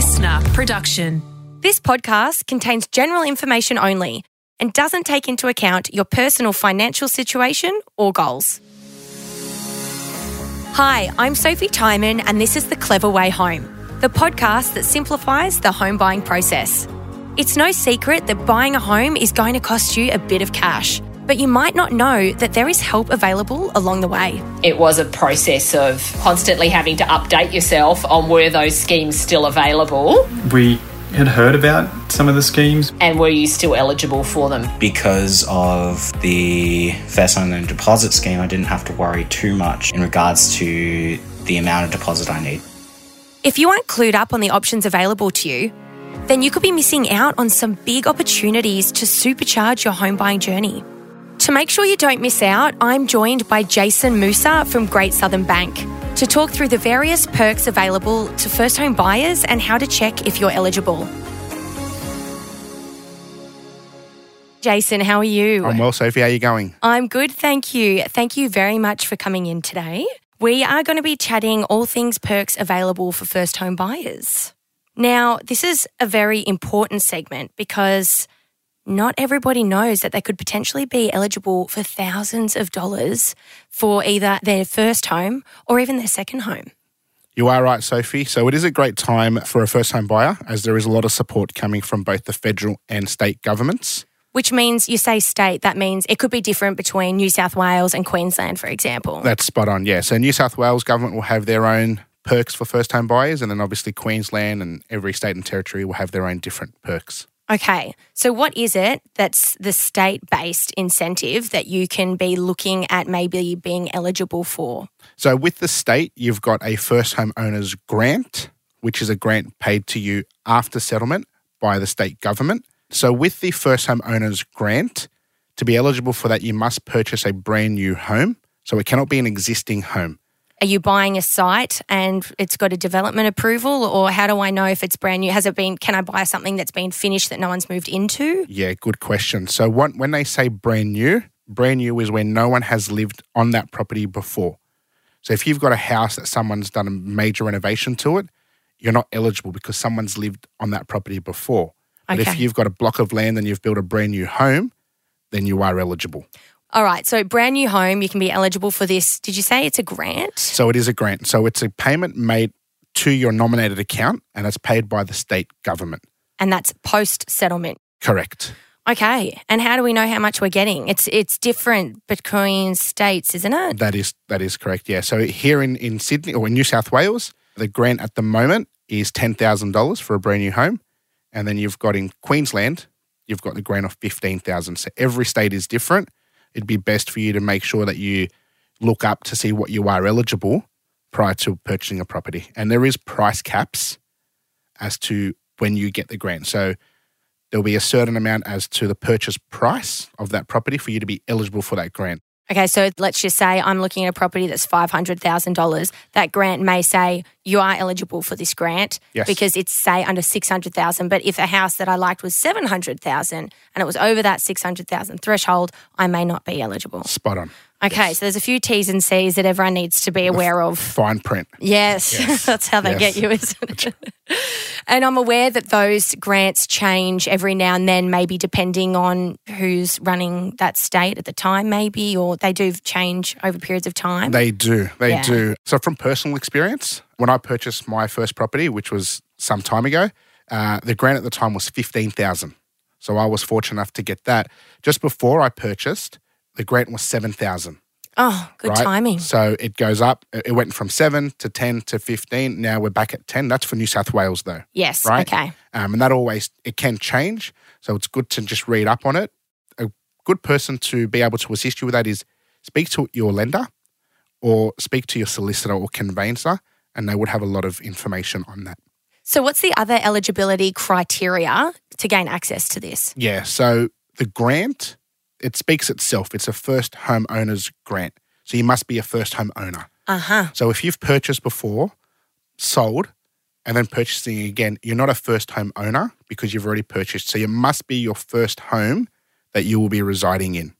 listener production. This podcast contains general information only and doesn't take into account your personal financial situation or goals. Hi, I'm Sophie Timon, and this is The Clever Way Home, the podcast that simplifies the home buying process. It's no secret that buying a home is going to cost you a bit of cash, but you might not know that there is help available along the way. It was a process of constantly having to update yourself on were those schemes still available We had heard about some of the schemes. and were you still eligible for them. because of the first home loan deposit scheme, I didn't have to worry too much in regards to the amount of deposit I need. If you aren't clued up on the options available to you, then you could be missing out on some big opportunities to supercharge your home buying journey. To make sure you don't miss out, I'm joined by Jason Moussa from Great Southern Bank to talk through the various perks available to first home buyers and how to check if you're eligible. Jason, how are you? I'm well, Sophie. How are you going? I'm good, thank you. Thank you very much for coming in today. We are going to be chatting all things perks available for first home buyers. Now, this is a very important segment because not everybody knows that they could potentially be eligible for thousands of dollars for either their first home or even their second home. You are right, Sophie. So it is a great time for a first home buyer as there is a lot of support coming from both the federal and state governments. Which means you say state, that means it could be different between New South Wales and Queensland, for example. That's spot on, yeah. So New South Wales government will have their own perks for first home buyers, and then obviously Queensland and every state and territory will have their own different perks. Okay, so what is it that's the state based incentive that you can be looking at maybe being eligible for? So with the state, you've got a first home owner's grant, which is a grant paid to you after settlement by the state government. So with the first home owner's grant, to be eligible for that, you must purchase a brand new home. So it cannot be an existing home. Are you buying a site and it's got a development approval, or how do I know if it's brand new? Has it been, can I buy something that's been finished that no one's moved into? Yeah, good question. So when they say brand new, brand new is when no one has lived on that property before. So if you've got a house that someone's done a major renovation to it, you're not eligible because someone's lived on that property before. But Okay. if you've got a block of land and you've built a brand new home, then you are eligible. All right, so brand new home, you can be eligible for this. Did you say it's a grant? So it is a grant. So it's a payment made to your nominated account and it's paid by the state government. And that's post settlement. Correct. Okay, and how do we know how much we're getting? It's it's different between states, isn't it? That is that is correct. Yeah. So here in, in Sydney or in New South Wales, the grant at the moment is ten thousand dollars for a brand new home, and then you've got in Queensland, you've got the grant of fifteen thousand. So every state is different. It'd be best for you to make sure that you look up to see what you are eligible prior to purchasing a property, and there is price caps as to when you get the grant. So there'll be a certain amount as to the purchase price of that property for you to be eligible for that grant. Okay, so let's just say I'm looking at a property that's $500,000. That grant may say you are eligible for this grant Yes. because it's say under 600,000, but if a house that I liked was 700,000 and it was over that 600,000 threshold, I may not be eligible. Spot on. Okay, so there's a few T's and C's that everyone needs to be aware of. Fine print. Yes, that's how they Yes. get you, isn't it? and I'm aware that those grants change every now and then, maybe depending on who's running that state at the time, maybe, or they do change over periods of time. They do. They Yeah. do. So, from personal experience, when I purchased my first property, which was some time ago, uh, the grant at the time was fifteen thousand. So I was fortunate enough to get that. Just before I purchased, the grant was seven thousand. oh, good right? timing. So it goes up. It went from seven to ten to fifteen. Now we're back at ten. That's for New South Wales, though. Yes, right? okay. Um, and that always it can change. So it's good to just read up on it. A good person to be able to assist you with that is speak to your lender or speak to your solicitor or conveyancer, and they would have a lot of information on that. So, what's the other eligibility criteria to gain access to this? Yeah. So the grant it speaks itself. It's a first home owner's grant. So you must be a first home owner. Uh huh. So if you've purchased before, sold, and then purchasing again, you're not a first home owner because you've already purchased. So you must be your first home that you will be residing in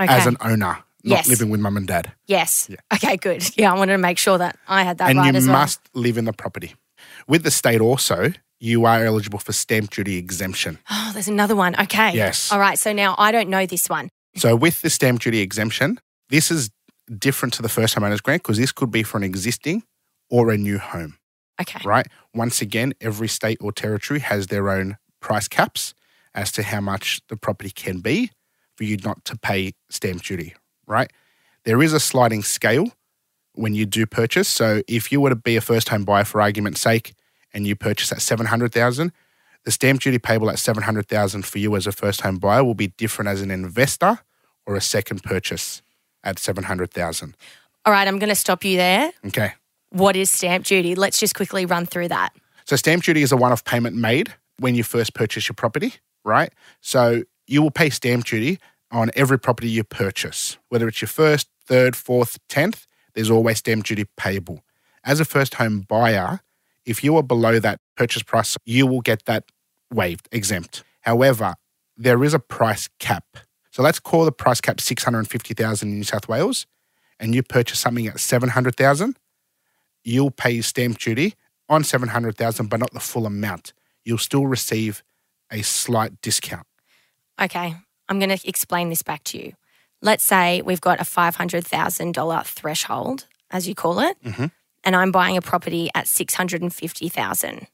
Okay. as an owner, not Yes. living with mum and dad. yes. Okay, good. Yeah, I wanted to make sure that I had that and right you as well. must live in the property. With the state also, you are eligible for stamp duty exemption. Oh, there's another one. Okay. Yes. All right. So now I don't know this one. So with the stamp duty exemption, this is different to the first homeowners grant because this could be for an existing or a new home, Okay. right? Once again, every state or territory has their own price caps as to how much the property can be for you not to pay stamp duty, right? There is a sliding scale when you do purchase. So if you were to be a first home buyer for argument's sake and you purchase at 700,000, the stamp duty payable at 700,000 for you as a first home buyer will be different as an investor or a second purchase at 700,000. All right. I'm going to stop you there. Okay. What is stamp duty? Let's just quickly run through that. So stamp duty is a one-off payment made when you first purchase your property, right? So you will pay stamp duty on every property you purchase, whether it's your first, third, fourth, tenth. There's always stamp duty payable. As a first home buyer, if you are below that purchase price, you will get that waived, exempt. However, there is a price cap. So let's call the price cap 650,000 in New South Wales and you purchase something at 700,000, you'll pay stamp duty on 700,000 but not the full amount. You'll still receive a slight discount. Okay. I'm going to explain this back to you. Let's say we've got a $500,000 threshold, as you call it, Mhm. And I'm buying a property at 650,000.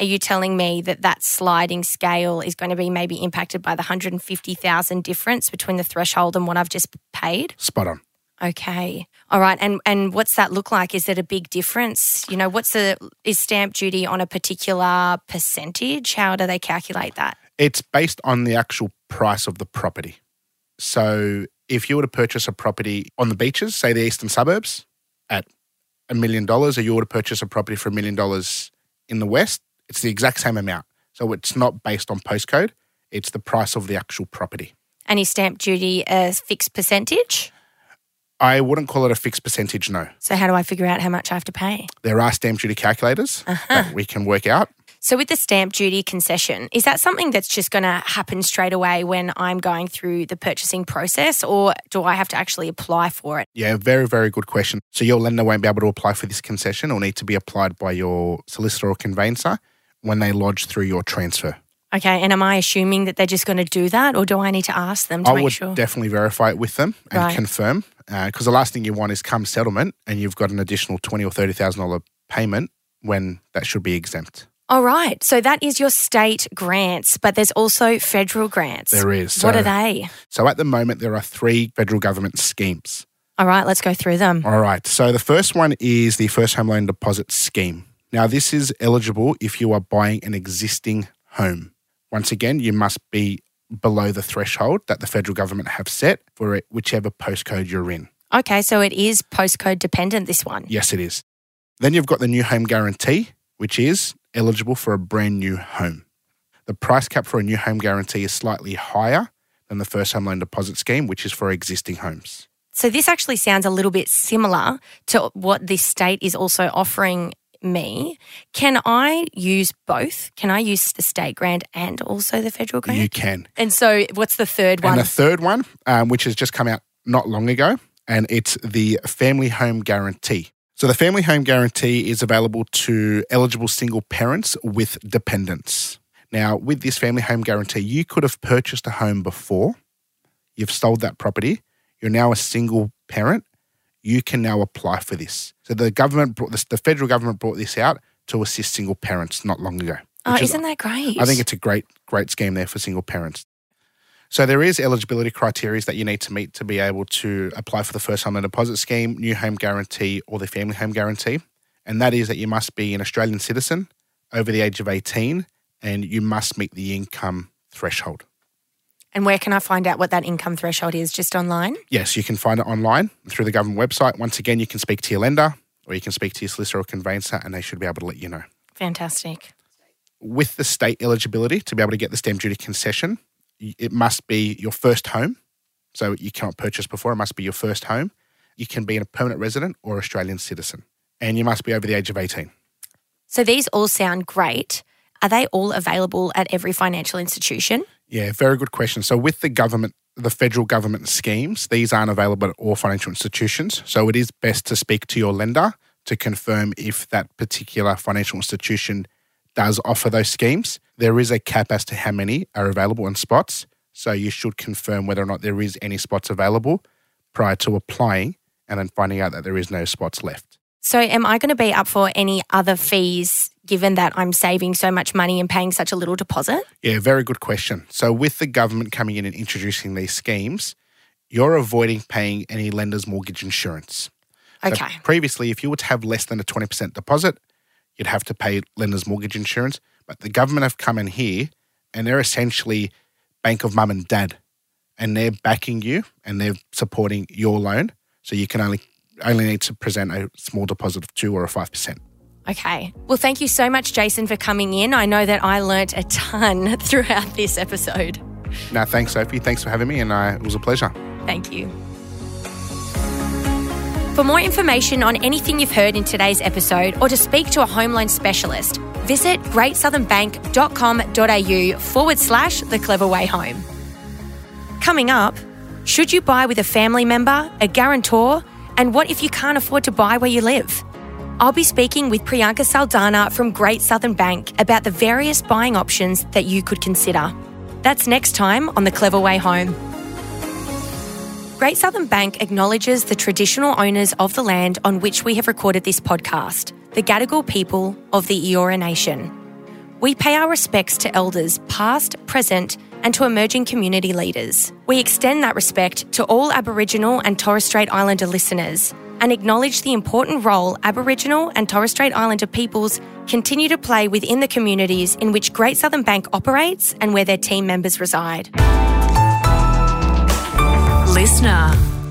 Are you telling me that that sliding scale is going to be maybe impacted by the 150,000 difference between the threshold and what I've just paid? Spot on. Okay. All right. And and what's that look like? Is it a big difference? You know, what's the is stamp duty on a particular percentage? How do they calculate that? It's based on the actual price of the property. So if you were to purchase a property on the beaches, say the eastern suburbs, at a million dollars, or you were to purchase a property for a million dollars in the west, it's the exact same amount. So it's not based on postcode, it's the price of the actual property. And is stamp duty a fixed percentage? I wouldn't call it a fixed percentage, no. So how do I figure out how much I have to pay? There are stamp duty calculators uh-huh. that we can work out. So with the stamp duty concession, is that something that's just going to happen straight away when I'm going through the purchasing process or do I have to actually apply for it? Yeah, very, very good question. So your lender won't be able to apply for this concession or need to be applied by your solicitor or conveyancer when they lodge through your transfer. Okay, and am I assuming that they're just going to do that or do I need to ask them to I make would sure? definitely verify it with them and Right. confirm uh, because the last thing you want is come settlement and you've got an additional twenty or thirty thousand dollar payment when that should be exempt. All right. So that is your state grants, but there's also federal grants. There is. So, What are they? So at the moment there are three federal government schemes. All right, let's go through them. All right. So the first one is the first home loan deposit scheme. Now this is eligible if you are buying an existing home. Once again, you must be below the threshold that the federal government have set for it, whichever postcode you're in. Okay, so it is postcode dependent, this one. Yes, it is. Then you've got the new home guarantee, which is eligible for a brand new home. The price cap for a new home guarantee is slightly higher than the first home loan deposit scheme, which is for existing homes. So this actually sounds a little bit similar to what this state is also offering me. Can I use both? Can I use the state grant and also the federal grant? You can. and so what's the third one? And the third one, um, which has just come out not long ago, and it's the family home guarantee. So the family home guarantee is available to eligible single parents with dependents. Now, with this family home guarantee, you could have purchased a home before, you've sold that property, you're now a single parent, you can now apply for this. So the government brought this, the federal government brought this out to assist single parents not long ago. oh, which is- isn't that great? I think it's a great, great scheme there for single parents. So there is eligibility criteria that you need to meet to be able to apply for the first home loan deposit scheme, new home guarantee, or the family home guarantee. And that is that you must be an Australian citizen over the age of 18 and you must meet the income threshold. And where can I find out what that income threshold is? Just online? Yes, you can find it online through the government website. Once again, you can speak to your lender or you can speak to your solicitor or conveyancer and they should be able to let you know. Fantastic. with the state eligibility to be able to get the stamp duty concession, it must be your first home. So you cannot purchase before, it must be your first home. You can be a permanent resident or Australian citizen. And you must be over the age of 18. So these all sound great. Are they all available at every financial institution? Yeah, very good question. So with the government, the federal government schemes, these aren't available at all financial institutions. So it is best to speak to your lender to confirm if that particular financial institution does offer those schemes. There is a cap as to how many are available in spots. So you should confirm whether or not there is any spots available prior to applying and then finding out that there is no spots left. So, am I going to be up for any other fees given that I'm saving so much money and paying such a little deposit? Yeah, very good question. So, with the government coming in and introducing these schemes, you're avoiding paying any lender's mortgage insurance. So Okay. previously, if you were to have less than a 20% deposit, you'd have to pay lender's mortgage insurance. But the government have come in here and they're essentially bank of mum and dad and they're backing you and they're supporting your loan. So you can only only need to present a small deposit of two or a five percent. Okay. Well, thank you so much, Jason, for coming in. I know that I learnt a ton throughout this episode. No, thanks, Sophie. Thanks for having me, and uh, it was a pleasure. Thank you. For more information on anything you've heard in today's episode or to speak to a home loan specialist, visit greatsouthernbank.com.au forward slash the clever way home. Coming up, should you buy with a family member, a guarantor, and what if you can't afford to buy where you live? I'll be speaking with Priyanka Saldana from Great Southern Bank about the various buying options that you could consider. That's next time on The Clever Way Home. Great Southern Bank acknowledges the traditional owners of the land on which we have recorded this podcast, the Gadigal people of the Eora Nation. We pay our respects to elders past, present, and to emerging community leaders. We extend that respect to all Aboriginal and Torres Strait Islander listeners and acknowledge the important role Aboriginal and Torres Strait Islander peoples continue to play within the communities in which Great Southern Bank operates and where their team members reside. Listener.